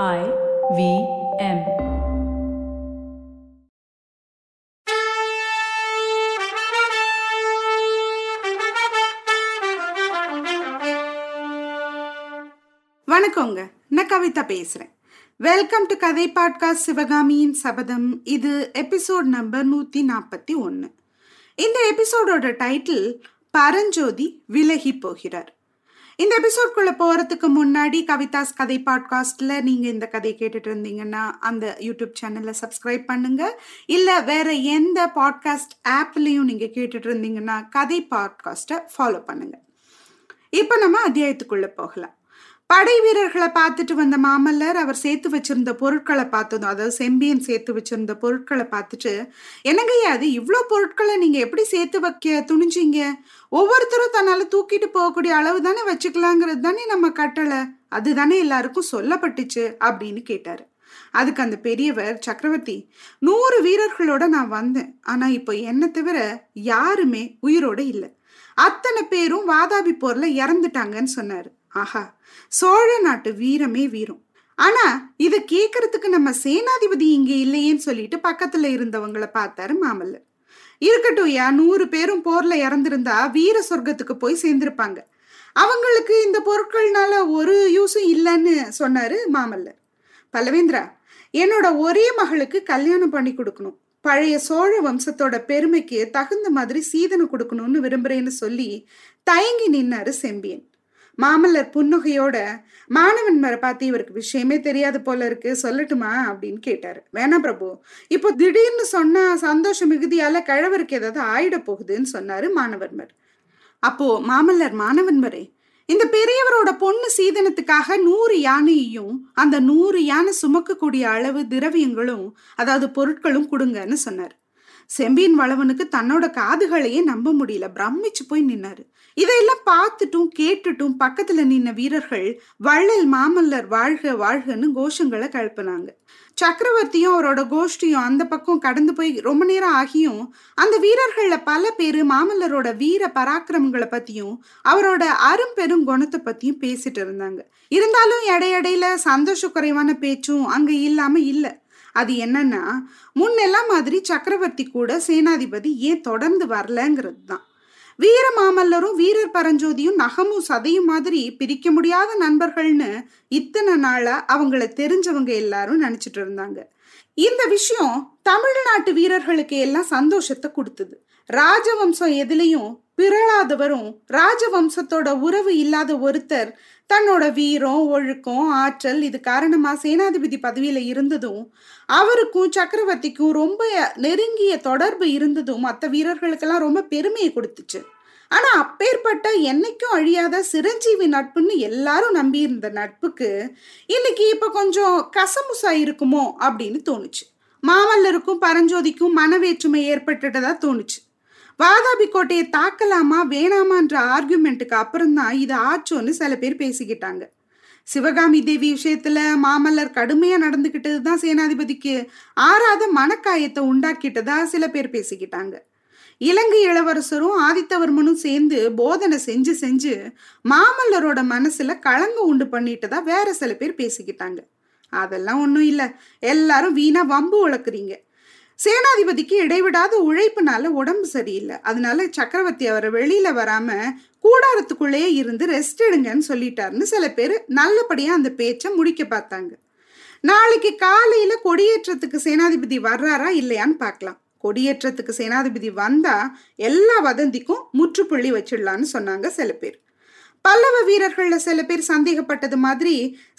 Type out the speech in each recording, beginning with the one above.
I V M. வணக்கங்க. நான் கவிதா பேசுறேன். வெல்கம் டு கதை பாட்காஸ்ட் சிவகாமியின் சபதம் இது எபிசோட் நம்பர் நூத்தி நாற்பத்தி ஒன்று இந்த எபிசோடோட டைட்டில் பரஞ்சோதி விலகி போகிறார். இந்த எபிசோட்குள்ள போறதுக்கு முன்னாடி கவிதாஸ் கதை பாட்காஸ்ட்ல நீங்க இந்த கதையை கேட்டுட்டு இருந்தீங்கன்னா அந்த யூடியூப் சேனல்ல சப்ஸ்கிரைப் பண்ணுங்க. இல்ல வேற எந்த பாட்காஸ்ட் ஆப்லயும் நீங்க கேட்டுட்டு இருந்தீங்கன்னா கதை பாட்காஸ்ட்டை ஃபாலோ பண்ணுங்க. இப்போ நம்ம அத்தியாயத்துக்குள்ள போகலாம். படை வீரர்களை பார்த்துட்டு வந்த மாமல்லர் அவர் சேர்த்து வச்சிருந்த பொருட்களை பார்த்ததும் அதாவது செம்பியன் சேர்த்து வச்சிருந்த பொருட்களை பார்த்துட்டு என்னங்கய்யா அது இவ்வளோ பொருட்களை நீங்க எப்படி சேர்த்து வைக்க துணிஞ்சீங்க? ஒவ்வொருத்தரும் தன்னால் தூக்கிட்டு போகக்கூடிய அளவு தானே வச்சுக்கலாங்கிறது தானே நம்ம கட்டளை. அதுதானே எல்லாருக்கும் சொல்லப்பட்டுச்சு அப்படின்னு கேட்டாரு. அதுக்கு அந்த பெரியவர் சக்கரவர்த்தி நூறு வீரர்களோட நான் வந்தேன். ஆனா இப்போ என்னை தவிர யாருமே உயிரோட இல்லை. அத்தனை பேரும் வாதாபி போர்ல இறந்துட்டாங்கன்னு சொன்னாரு. ஆஹா சோழ நாட்டு வீரமே வீரம். ஆனா இத கேக்குறதுக்கு நம்ம சேனாதிபதி இங்க இல்லையேன்னு சொல்லிட்டு பக்கத்துல இருந்தவங்கள பார்த்தாரு மாமல்லர். இருக்கட்டும் யா நூறு பேரும் போர்ல இறந்திருந்தா வீர சொர்க்கத்துக்கு போய் சேர்ந்திருப்பாங்க. அவங்களுக்கு இந்த பொருட்கள்னால ஒரு யூஸும் இல்லைன்னு சொன்னாரு மாமல்லர். பல்லவேந்திரா என்னோட ஒரே மகளுக்கு கல்யாணம் பண்ணி கொடுக்கணும். பழைய சோழ வம்சத்தோட பெருமைக்கு தகுந்த மாதிரி சீதனை கொடுக்கணும்னு விரும்புறேன்னு சொல்லி தயங்கி நின்னாரு செம்பியன். மாமல்லர் புன்னுகையோட மாணவன் மர பார்த்து இவருக்கு விஷயமே தெரியாது போல இருக்கு சொல்லட்டுமா? அப்படின்னு கேட்டாரு. வேணா பிரபு இப்போ திடீர்னு சொன்னா சந்தோஷ மிகுதியால கிழவருக்கு ஏதாவது ஆயிட போகுதுன்னு சொன்னாரு மாணவன்மர். அப்போ மாமல்லர் மாணவன்மரே இந்த பெரியவரோட பொண்ணு சீதனத்துக்காக நூறு யானையையும் அந்த நூறு யானை சுமக்கக்கூடிய அளவு திரவியங்களும் அதாவது பொருட்களும் கொடுங்கன்னு சொன்னார். செம்பியின் வளவனுக்கு தன்னோட காதுகளையே நம்ப முடியல பிரமிச்சு போய் நின்னாரு. இதையெல்லாம் பார்த்துட்டும் கேட்டுட்டும் பக்கத்துல நின்ன வீரர்கள் வள்ளல் மாமல்லர் வாழ்க வாழ்கன்னு கோஷங்களை கழுப்புனாங்க. சக்கரவர்த்தியும் அவரோட கோஷ்டியும் அந்த பக்கம் கடந்து போய் ரொம்ப நேரம் ஆகியும் அந்த வீரர்கள்ல பல பேரு மாமல்லரோட வீர பராக்கிரமங்களை பத்தியும் அவரோட அரும்பெரும் குணத்தை பத்தியும் பேசிட்டு இருந்தாங்க. இருந்தாலும் இடையிடையில சந்தோஷ குறைவான பேச்சும் அங்க இல்லாம இல்ல. அது என்னன்னா முன்னெல்லாம் மாதிரி சக்கரவர்த்தி கூட சேனாதிபதி ஏன் தொடர்ந்து வரலங்கிறது தான் வீர மாமல்லரும் வீரர் பரஞ்சோதியும் நகமும் சதையும் மாதிரி பிரிக்க முடியாத நண்பர்கள்னு இத்தனை நாளா அவங்கள தெரிஞ்சவங்க எல்லாரும் நினைச்சிட்டு இருந்தாங்க. இந்த விஷயம் தமிழ்நாட்டு வீரர்களுக்கு எல்லாம் சந்தோஷத்தை கொடுத்தது. ராஜவம்சம் எதுலையும் பிறழாதவரும் ராஜவம்சத்தோட உறவு இல்லாத ஒருத்தர் தன்னோட வீரம் ஒழுக்கம் ஆற்றல் இது காரணமா சேனாதிபதி பதவியில இருந்ததும் அவருக்கும் சக்கரவர்த்திக்கும் ரொம்ப நெருங்கிய தொடர்பு இருந்ததும் மற்ற வீரர்களுக்கெல்லாம் ரொம்ப பெருமையை கொடுத்துச்சு. ஆனா அப்பேற்பட்ட என்னைக்கும் அழியாத சிரஞ்சீவி நட்புன்னு எல்லாரும் நம்பி இருந்த நட்புக்கு இன்னைக்கு இப்ப கொஞ்சம் கசமுசா இருக்குமோ அப்படின்னு தோணுச்சு. மாமல்லருக்கும் பரஞ்சோதிக்கும் மனவேற்றுமை ஏற்பட்டுட்டதா தோணுச்சு. வாதாபி கோட்டையை தாக்கலாமா வேணாமான்ற ஆர்குமெண்ட்டுக்கு அப்புறம் தான் இது ஆச்சோன்னு சில பேர் பேசிக்கிட்டாங்க. சிவகாமி தேவி விஷயத்துல மாமல்லர் கடுமையா நடந்துகிட்டது தான் சேனாதிபதிக்கு ஆறாத மனக்காயத்தை உண்டாக்கிட்டதா சில பேர் பேசிக்கிட்டாங்க. இலங்கை இளவரசரும் ஆதித்தவர்மனும் சேர்ந்து போதனை செஞ்சு செஞ்சு மாமல்லரோட மனசுல கலங்க உண்டு பண்ணிட்டதா வேற சில பேர் பேசிக்கிட்டாங்க. அதெல்லாம் ஒன்றும் இல்லை. எல்லாரும் வீணா வம்பு வளர்க்குறீங்க சேனாதிபதிக்கு இடைவிடாத உழைப்புனால உடம்பு சரியில்லை. அதனால சக்கரவர்த்தி அவரை வெளியில வராம கூடாரத்துக்குள்ளேயே இருந்து ரெஸ்ட் எடுங்கன்னு சொல்லிட்டாருன்னு சில பேர் நல்லபடியா அந்த பேச்சை முடிக்க பார்த்தாங்க. நாளைக்கு காலையில கொடியேற்றத்துக்கு சேனாதிபதி வர்றாரா இல்லையான்னு பார்க்கலாம். கொடியேற்றத்துக்கு சேனாதிபதி வந்தா எல்லா வதந்திக்கும் முற்றுப்புள்ளி வச்சிடலான்னு சொன்னாங்க சில பேர். பல்லவ வீரர்கள்ல சில பேர் சந்தேகப்பட்டது மாதிரி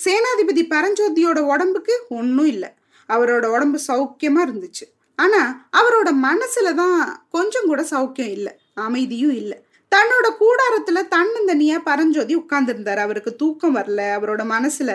சேனாதிபதி பரஞ்சோதியோட உடம்புக்கு ஒன்றும் இல்லை. அவரோட உடம்பு சௌக்கியமா இருந்துச்சு. ஆனா அவரோட மனசுல தான் கொஞ்சம் கூட சௌக்கியம் இல்லை அமைதியும் இல்லை. தன்னோட கூடாரத்துல தன்னந்தனியா பரஞ்சோதி உட்கார்ந்துருந்தார். அவருக்கு தூக்கம் வரல. அவரோட மனசுல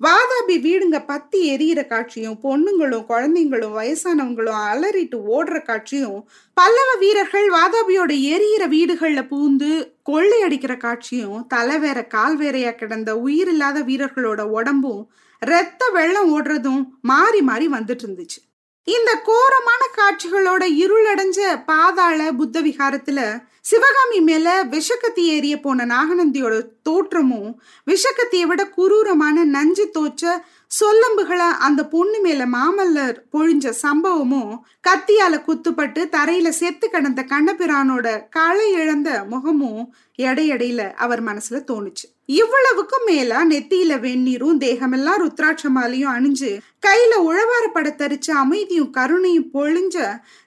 வாதாபி வீடுங்க பத்தி எரியிற காட்சியும் பொண்ணுங்களும் குழந்தைங்களும் வயசானவங்களும் அலறிட்டு ஓடுற காட்சியும் பல்லவ வீரர்கள் வாதாபியோட எரியிற வீடுகள்ல பூந்து கொள்ளையடிக்கிற காட்சியும் தலை வேற கால் வேறையா கிடந்த உயிரில்லாத வீரர்களோட உடம்பும் ரத்த வெள்ளம் ஓடுறதும் மாறி மாறி வந்துட்டு இருந்துச்சு. இந்த கோரமான காட்சிகளோட இருளடைஞ்ச பாதாள புத்த விகாரத்துல சிவகாமி மேல விஷக்கத்தி ஏறிய போன நாகநந்தியோட தோற்றமும் விஷக்கத்தியை விட குரூரமான நஞ்சு தோச்ச சொல்லம்புகளை அந்த பொண்ணு மேல மாமல்லர் பொழிஞ்ச சம்பவமும் கத்தியால குத்துப்பட்டு தரையில செத்து கிடந்த கண்ணபிரானோட களை இழந்த முகமும் எடையடையில அவர் மனசுல தோணுச்சு. இவ்வளவுக்கும் மேல நெத்தியில வெந்நீரும் தேகமெல்லாம் ருத்ராட்சமாலையும் அணிஞ்சு கையில உழவார படத்தரிச்ச அமைதியும் கருணையும் பொழிஞ்ச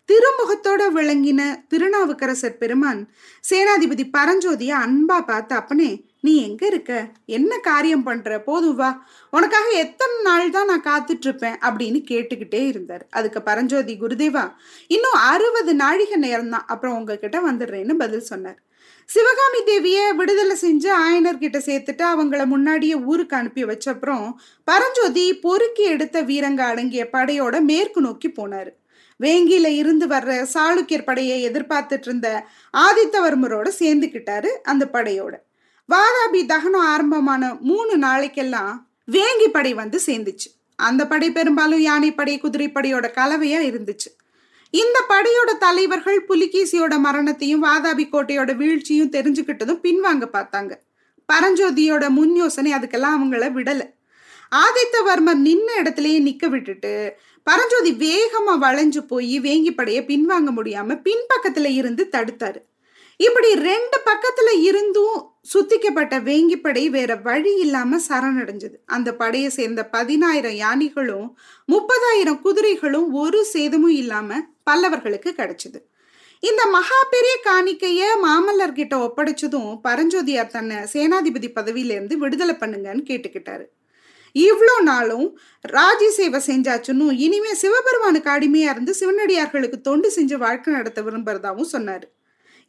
திருமுகத்தோட விளங்கின திருநாவுக்கரசர் பெருமான் சேனாதிபதி பரஞ்சோதிய அன்பா பார்த்து அப்பனே நீ எங்க இருக்க? என்ன காரியம் பண்ற? போதும் வா. உனக்காக எத்தனை நாள் தான் நான் காத்துட்டு இருப்பேன் அப்படின்னு கேட்டுக்கிட்டே இருந்தார். அதுக்கு பரஞ்சோதி குருதேவா இன்னும் அறுபது நாழிகை நேரம் தான் அப்புறம் உங்ககிட்ட வந்துடுறேன்னு பதில் சொன்னார். சிவகாமி தேவிய விடுதலை செஞ்சு ஆயனர்கிட்ட சேர்த்துட்டு அவங்கள முன்னாடியே ஊருக்கு அனுப்பி வச்ச அப்புறம் பரஞ்சோதி பொறுக்கி எடுத்த வீரங்க அடங்கிய படையோட மேற்கு நோக்கி போனாரு. வேங்கியில இருந்து வர்ற சாளுக்கியர் படையை எதிர்பார்த்துட்டு இருந்த ஆதித்தவர்மரோட சேர்ந்துக்கிட்டாரு அந்த படையோட. வாதாபி தகனம் ஆரம்பமான மூணு நாளைக்கெல்லாம் வேங்கி படை வந்து சேர்ந்துச்சு. அந்த படை பெரும்பாலும் யானைப்படை குதிரைப்படையோட கலவையா இருந்துச்சு. இந்த படையோட தலைவர்கள் புலிகேசியோட மரணத்தையும் வாதாபி கோட்டையோட வீழ்ச்சியும் தெரிஞ்சுக்கிட்டதும் பின்வாங்க பார்த்தாங்க. பரஞ்சோதியோட முன் யோசனை அதுக்கெல்லாம் அவங்கள விடலை. ஆதித்தவர்மர் நின்ன இடத்துலயே நிக்க விட்டுட்டு பரஞ்சோதி வேகமா வளைஞ்சு போய் வேங்கி பின்வாங்க முடியாம பின்பக்கத்துல இருந்து தடுத்தாரு. இப்படி ரெண்டு பக்கத்துல இருந்தும் சுத்திக்கப்பட்ட வேங்கிப்படை வேற வழி இல்லாம சரணடைஞ்சது. அந்த படையை சேர்ந்த பதினாயிரம் யானைகளும் முப்பதாயிரம் குதிரைகளும் ஒரு சேதமும் இல்லாம பல்லவர்களுக்கு கிடைச்சது. இந்த மகா பெரிய காணிக்கைய மாமல்லர் கிட்ட ஒப்படைச்சதும் பரஞ்சோதியார் தன்னை சேனாதிபதி பதவியிலேருந்து விடுதலை பண்ணுங்கன்னு கேட்டுக்கிட்டாரு. இவ்வளோ நாளும் ராஜி சேவை செஞ்சாச்சுன்னு இனிமே சிவபெருமானுக்கு அடிமையா இருந்து சிவனடியார்களுக்கு தொண்டு செஞ்சு வாழ்க்கை நடத்த விரும்புறதாவும் சொன்னார்.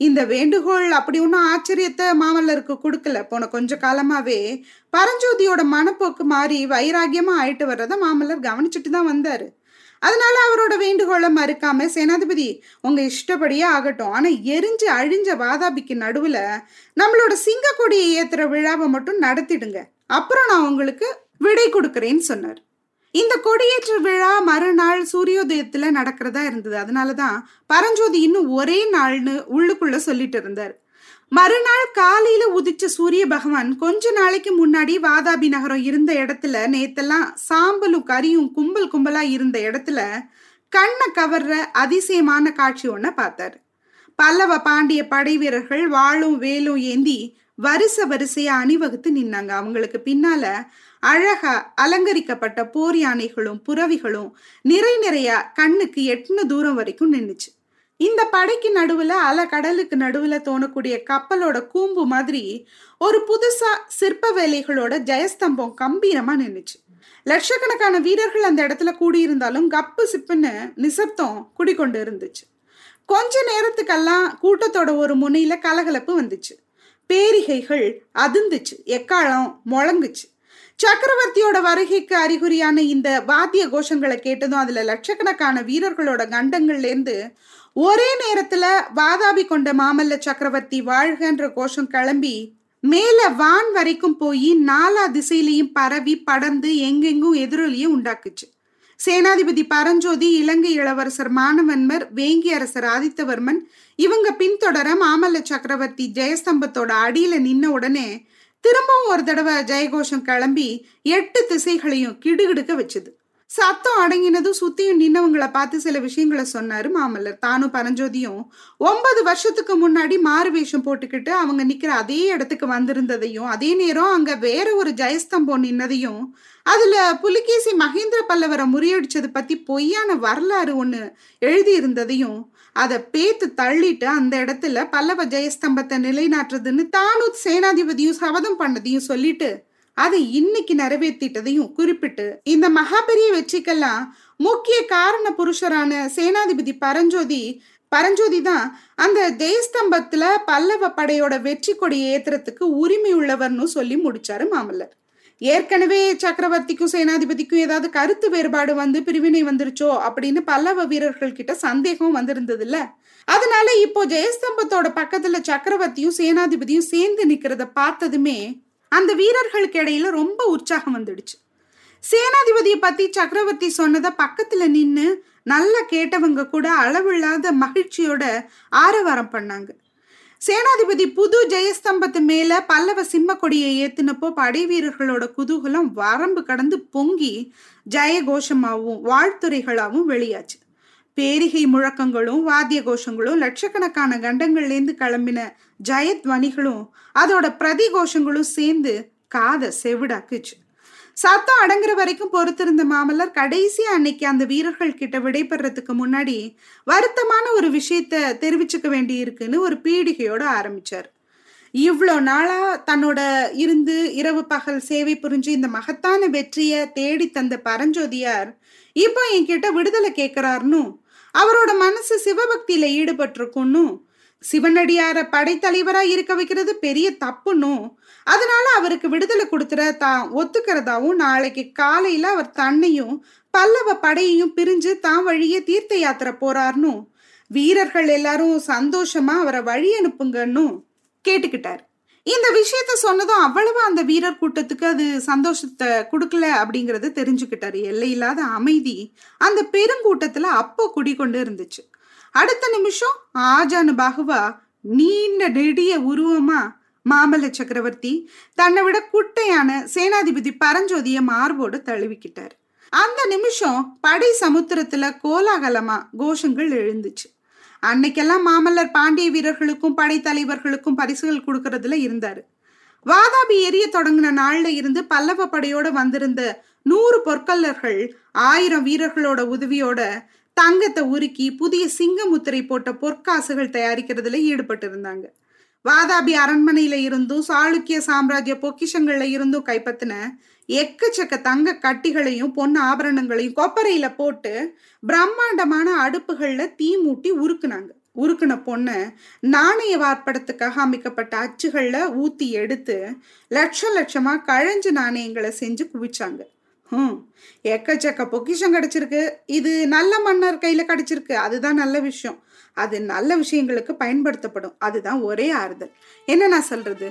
இந்த வேண்டுகோள் அப்படி ஒன்றும் ஆச்சரியத்தை மாமல்லருக்கு கொடுக்கல. போன கொஞ்ச காலமாவே பரஞ்சோதியோட மனப்போக்கு மாறி வைராகியமா ஆயிட்டு வர்றத மாமல்லர் கவனிச்சுட்டு தான் வந்தாரு. அதனால அவரோட வேண்டுகோளை மறுக்காம சேனாதிபதி உங்க இஷ்டப்படியே ஆகட்டும். ஆனா எரிஞ்சு அழிஞ்ச வாதாபிக்கு நடுவுல நம்மளோட சிங்க கொடியை ஏத்துற விழாவை மட்டும் நடத்திடுங்க. அப்புறம் நான் உங்களுக்கு விடை கொடுக்குறேன்னு சொன்னார். இந்த கொடியேற்ற விழா மறுநாள் சூரியோதயத்துல நடக்கிறதா இருந்தது. அதனாலதான் பரஞ்சோதி இன்னும் ஒரே நாள்னு உள்ளுக்குள்ள சொல்லிட்டு இருந்தார். மறுநாள் காலையில உதிச்ச சூரிய பகவான் கொஞ்ச நாளைக்கு முன்னாடி வாதாபி நகரம் இருந்த இடத்துல நேத்தெல்லாம் சாம்பலும் கரியும் கும்பல் கும்பலா இருந்த இடத்துல கண்ணை கவர்ற அதிசயமான காட்சி ஒன்ன பார்த்தாரு. பல்லவ பாண்டிய படை வீரர்கள் வாளும் வேலும் ஏந்தி வரிசை வரிசையா அணிவகுத்து நின்னாங்க. அவங்களுக்கு பின்னால அழகா அலங்கரிக்கப்பட்ட போர் யானைகளும் புறவிகளும் நிறை நிறைய கண்ணுக்கு எட்டுன தூரம் வரைக்கும் நின்றுச்சு இந்த படைக்கு நடுவுல அல கடலுக்கு நடுவுல தோணக்கூடிய கப்பலோட கூம்பு மாதிரி ஒரு புதுசா சிற்ப வேலைகளோட ஜெயஸ்தம்பம் கம்பீரமா நின்றுச்சு லட்சக்கணக்கான வீரர்கள் அந்த இடத்துல கூடியிருந்தாலும் கப்பு சிப்புன்னு நிசப்தம் குடிக்கொண்டு இருந்துச்சு. கொஞ்ச நேரத்துக்கெல்லாம் கூட்டத்தோட ஒரு முனையில கலகலப்பு வந்துச்சு. பேரிகைகள் அதிர்ந்துச்சு. எக்காலம் முழங்குச்சு. சக்கரவர்த்தியோட வருகைக்கு அறிகுறியான இந்த வாத்திய கோஷங்களை கேட்டதும் அதுல லட்சக்கணக்கான வீரர்களோட கண்டங்கள்லேருந்து ஒரே நேரத்துல வாதாபி கொண்ட மாமல்ல சக்கரவர்த்தி வாழ்கன்ற கோஷம் கிளம்பி மேல வான் வரைக்கும் போய் நாலா திசையிலையும் பரவி படர்ந்து எங்கெங்கும் எதிரொலியை உண்டாக்குச்சு. சேனாதிபதி பரஞ்சோதி இலங்கை இளவரசர் மானவன்மர் வேங்கி அரசர் ஆதித்தவர்மன் இவங்க பின்தொடர மாமல்ல சக்கரவர்த்தி ஜெயஸ்தம்பத்தோட அடியில நின்ன உடனே திரும்பவும் ஒரு தடவை ஜெயகோஷம் கிளம்பி எட்டு திசைகளையும் கிடுகிடுக்க வச்சுது. சத்தம் அடங்கினதும் சுத்தியும் நின்னவங்களை பார்த்து சில விஷயங்களை சொன்னாரு மாமல்லர். தானும் பரஞ்சோதியும் ஒன்பது வருஷத்துக்கு முன்னாடி மாறு வேஷம் போட்டுக்கிட்டு அவங்க நிக்கிற அதே இடத்துக்கு வந்திருந்ததையும் அதே நேரம் அங்க வேற ஒரு ஜெயஸ்தம்பம் நின்னதையும் அதுல புலிகேசி மகேந்திர பல்லவரை முறியடிச்சது பத்தி பொய்யான வரலாறு ஒண்ணு எழுதி இருந்ததையும் அதை பேத்து தள்ளிட்டு அந்த இடத்துல பல்லவ ஜெயஸ்தம்பத்தை நிலைநாட்டுறதுன்னு தானும் சேனாதிபதியும் சபதம் பண்ணதையும் சொல்லிட்டு அதை இன்னைக்கு நிறைவேற்றிட்டதையும் குறிப்பிட்டு இந்த மகாபெரிய வெற்றிக்கெல்லாம் முக்கிய காரண புருஷரான சேனாதிபதி பரஞ்சோதி பரஞ்சோதி தான் அந்த ஜெயஸ்தம்பத்துல பல்லவ படையோட வெற்றி கொடி ஏத்துறதுக்கு உரிமை உள்ளவர்னு சொல்லி முடிச்சாரு மாமல்லர். ஏற்கனவே சக்கரவர்த்திக்கும் சேனாதிபதிக்கும் ஏதாவது கருத்து வேறுபாடு வந்து பிரிவினை வந்துருச்சோ அப்படின்னு பல்லவ வீரர்கள் கிட்ட சந்தேகம் வந்திருந்தது இல்ல அதனால இப்போ ஜெயஸ்தம்பத்தோட பக்கத்துல சக்கரவர்த்தியும் சேனாதிபதியும் சேர்ந்து நிக்கிறத பார்த்ததுமே அந்த வீரர்களுக்கு இடையில ரொம்ப உற்சாகம் வந்துடுச்சு. சேனாதிபதியை பத்தி சக்கரவர்த்தி சொன்னதை பக்கத்துல நின்று நல்லா கேட்டவங்க கூட அளவில்லாத மகிழ்ச்சியோட ஆரவாரம் பண்ணாங்க. சேனாதிபதி புது ஜெயஸ்தம்பத்து மேல பல்லவ சிம்ம கொடியை ஏத்தினப்போ படை வீரர்களோட குதூகலம் வரம்பு கடந்து பொங்கி ஜெய கோஷமாவும் வெளியாச்சு. பேரிகை முழக்கங்களும் வாத்திய கோஷங்களும் லட்சக்கணக்கான கண்டங்கள்லேருந்து கிளம்பின ஜயத்வனிகளும் அதோட பிரதி கோஷங்களும் சேர்ந்து காதை செவிடாக்குச்சு சத்தம் அடங்குற வரைக்கும் பொறுத்திருந்த மாமல்லர் கடைசி அன்னைக்கு அந்த வீரர்கள் கிட்ட விடைபெறதுக்கு முன்னாடி வருத்தமான ஒரு விஷயத்த தெரிவிச்சுக்க வேண்டி இருக்குன்னு ஒரு பீடிகையோட ஆரம்பிச்சார். இவ்வளோ நாளா தன்னோட இருந்து இரவு பகல் சேவை புரிஞ்சு இந்த மகத்தான வெற்றியை தேடி தந்த பரஞ்சோதியார் இப்போ என்கிட்ட விடுதலை கேட்கிறாருன்னு அவரோட மனசு சிவபக்தியில ஈடுபட்டிருக்குன்னு சிவனடியார படைத்தலைவரா இருக்க வைக்கிறது பெரிய தப்புன்னும் அதனால அவருக்கு விடுதலை கொடுத்துற தான் ஒத்துக்கிறதாவும் நாளைக்கு காலையில அவர் தன்னையும் பல்லவ படையையும் பிரிஞ்சு தான் வழியே தீர்த்த யாத்திரை போறாருன்னு. வீரர்கள் எல்லாரும் சந்தோஷமா அவரை வழி அனுப்புங்கன்னு கேட்டுக்கிட்டார். இந்த விஷயத்த சொன்னதும் அவ்வளவு அந்த வீரர் கூட்டத்துக்கு அது சந்தோஷத்தை கொடுக்கல அப்படிங்கறது தெரிஞ்சுக்கிட்டாரு. எல்லையில்லாத அமைதி அந்த பெருங்கூட்டத்துல அப்போ குடிக்கொண்டு இருந்துச்சு. அடுத்த நிமிஷம் ஆஜானு பாகுவா நீண்ட நெடிய உருவமா மாமல்ல சக்கரவர்த்தி தன்னை விட குட்டையான சேனாதிபதி பரஞ்சோதிய மார்போடு தழுவிக்கிட்டார். அந்த நிமிஷம் படை சமுத்திரத்துல கோலாகலமா கோஷங்கள் எழுந்துச்சு. அன்னைக்கெல்லாம் மாமல்லர் பாண்டிய வீரர்களுக்கும் படைத்தலைவர்களுக்கும் பரிசுகள் கொடுக்கறதுல இருந்தாரு. வாதாபி எரிய தொடங்கின நாள்ல இருந்து பல்லவ படையோட வந்திருந்த நூறு பொற்கல்லர்கள் ஆயிரம் வீரர்களோட உதவியோட தங்கத்தை உருக்கி புதிய சிங்க முத்திரை போட்ட பொற்காசுகள் தயாரிக்கிறதுல ஈடுபட்டு இருந்தாங்க வாதாபி அரண்மனையில இருந்தும் சாளுக்கிய சாம்ராஜ்ய பொக்கிஷங்கள்ல இருந்தும் கைப்பற்றின எக்கச்சக்க தங்க கட்டிகளையும் பொன் ஆபரணங்களையும் கொப்பரையில போட்டு பிரம்மாண்டமான அடுப்புகள்ல தீ மூட்டி உருக்குனாங்க. உருக்குன பொண்ணை நாணய வார்ப்படத்துக்காக அமைக்கப்பட்ட அச்சுகள்ல ஊத்தி எடுத்து லட்ச லட்சமா கழஞ்ச நாணயங்களை செஞ்சு குவிச்சாங்க. ஹம் எக்கச்சக்க பொக்கிஷம் கிடைச்சிருக்கு. இது நல்ல மன்னர் கையில கிடைச்சிருக்கு. அதுதான் நல்ல விஷயம். அது நல்ல விஷயங்களுக்கு பயன்படுத்தப்படும். அதுதான் ஒரே ஆறுதல். என்ன நான் சொல்றது?